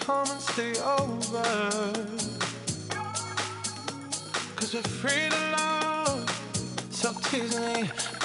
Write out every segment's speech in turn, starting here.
come and stay over. Cause we're free to love. So tease me.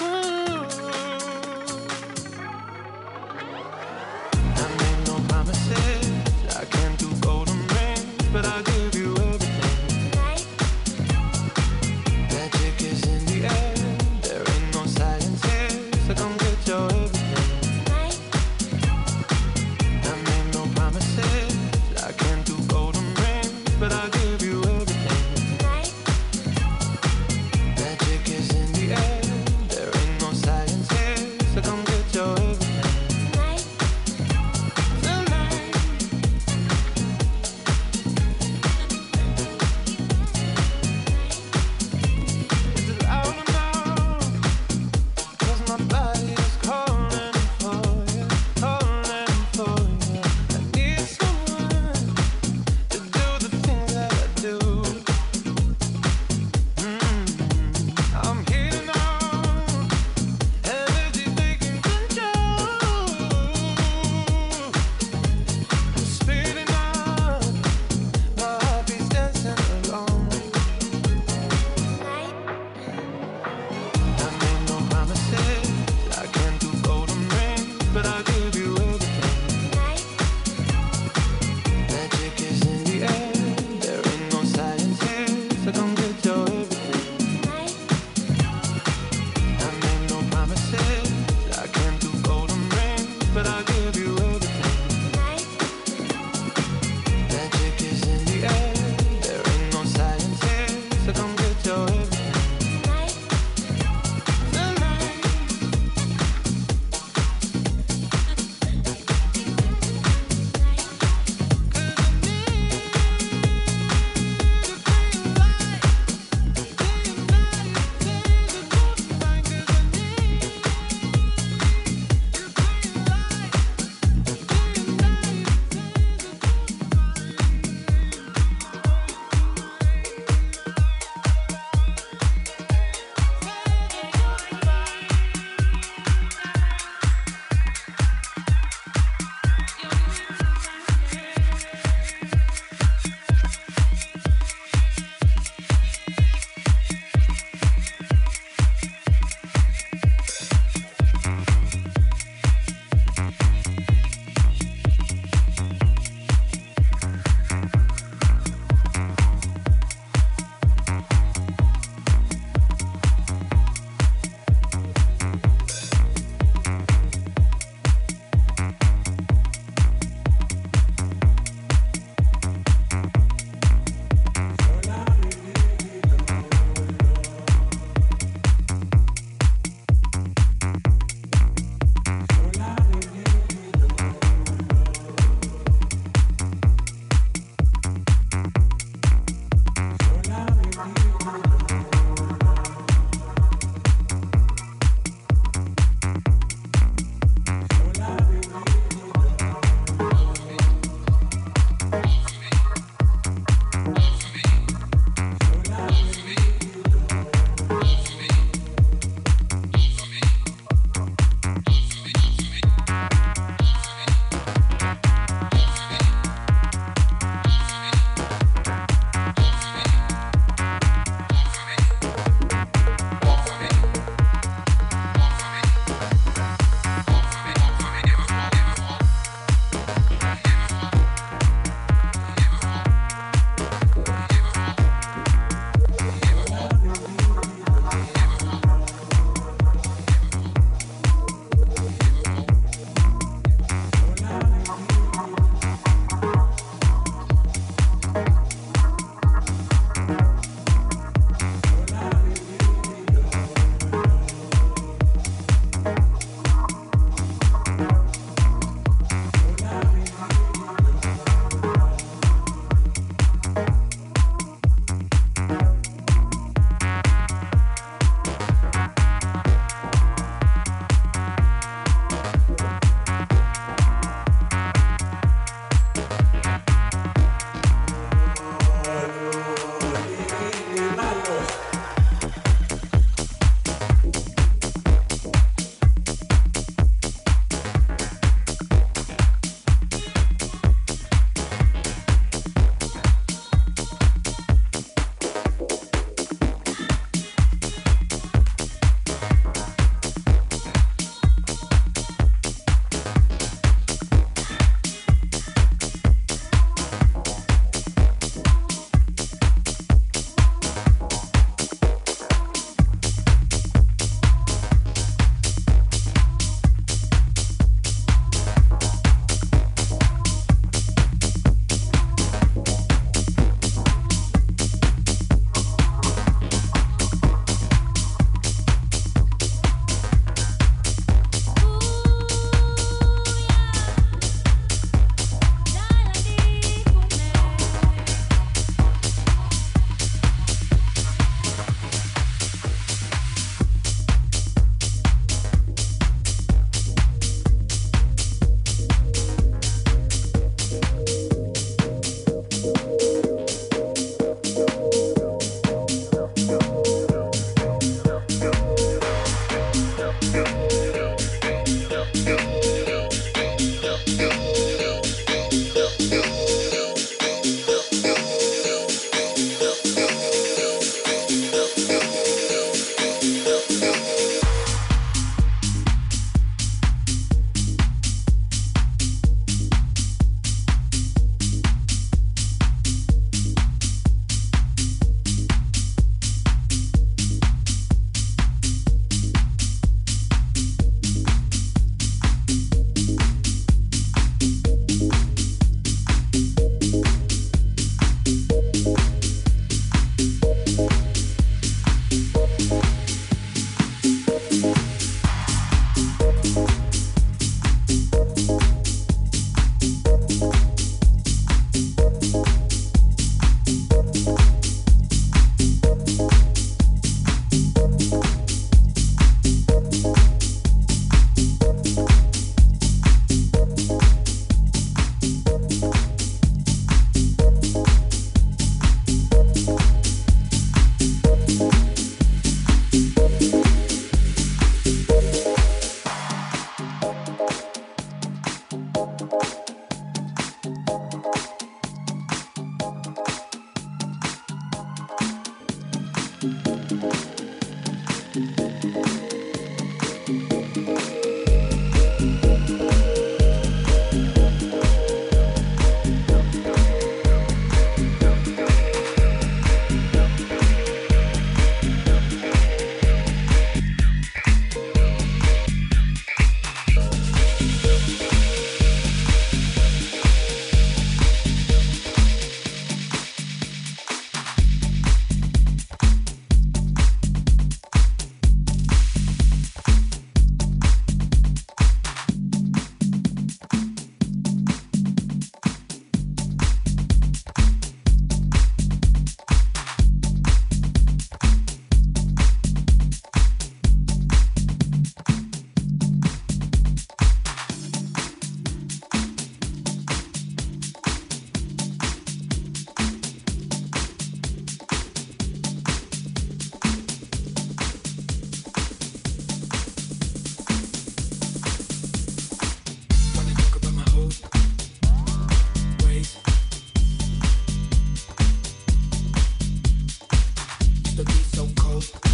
love.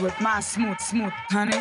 With my smooth, smooth, honey.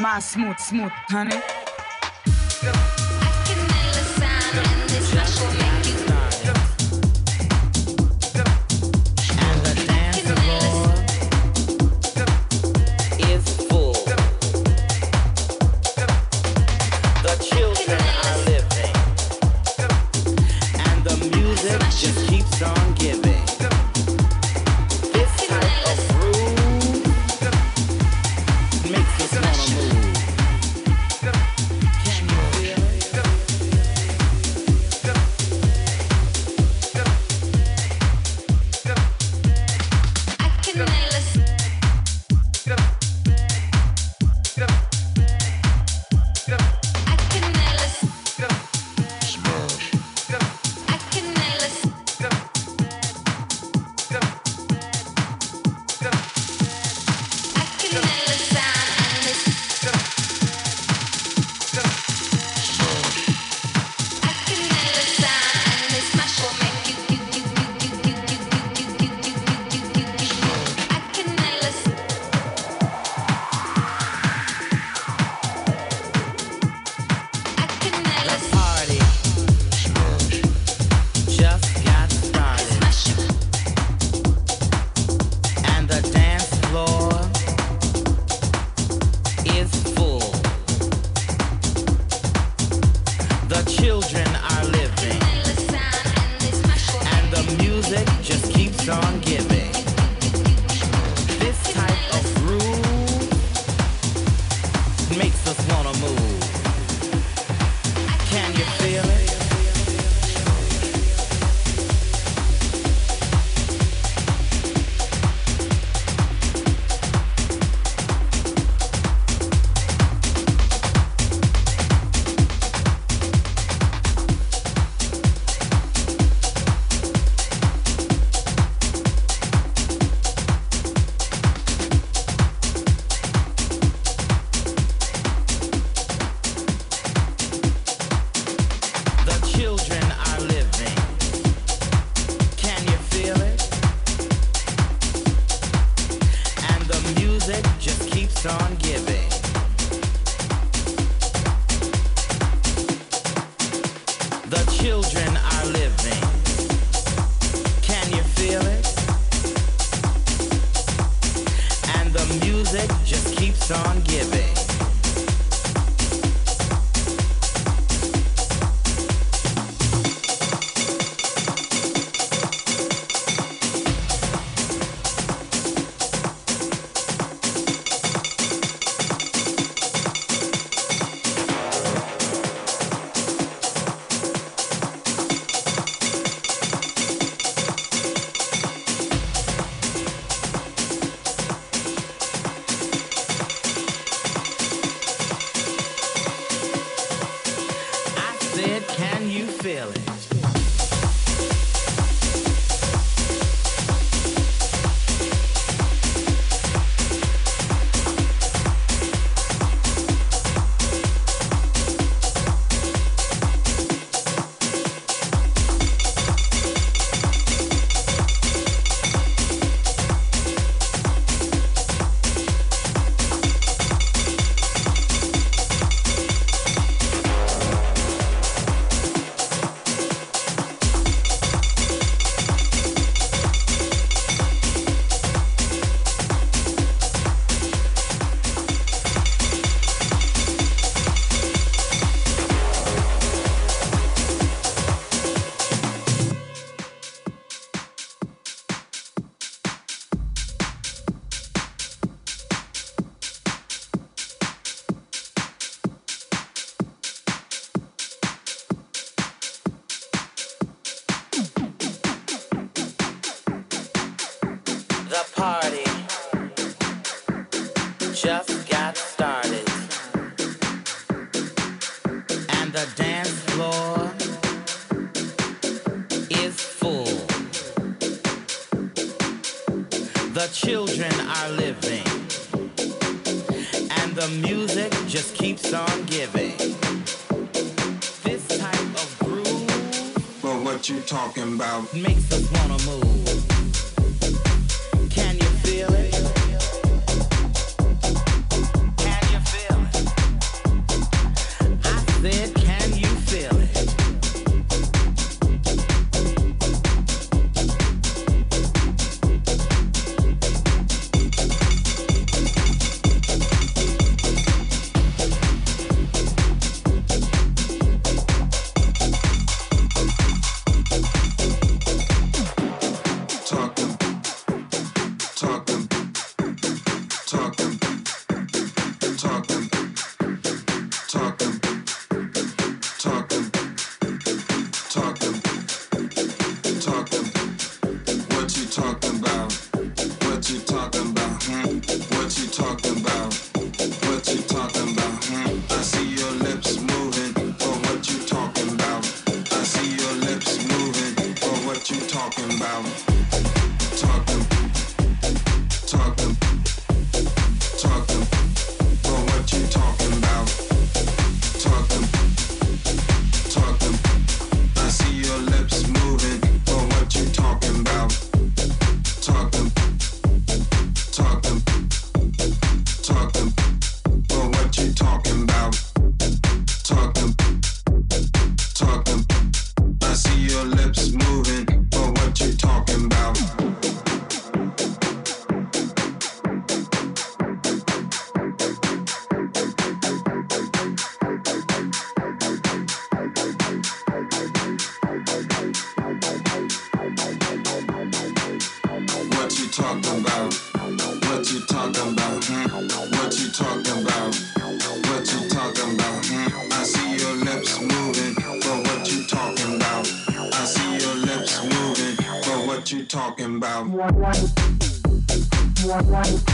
My smooth, smooth, honey. right. You are right.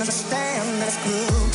understand that's groove.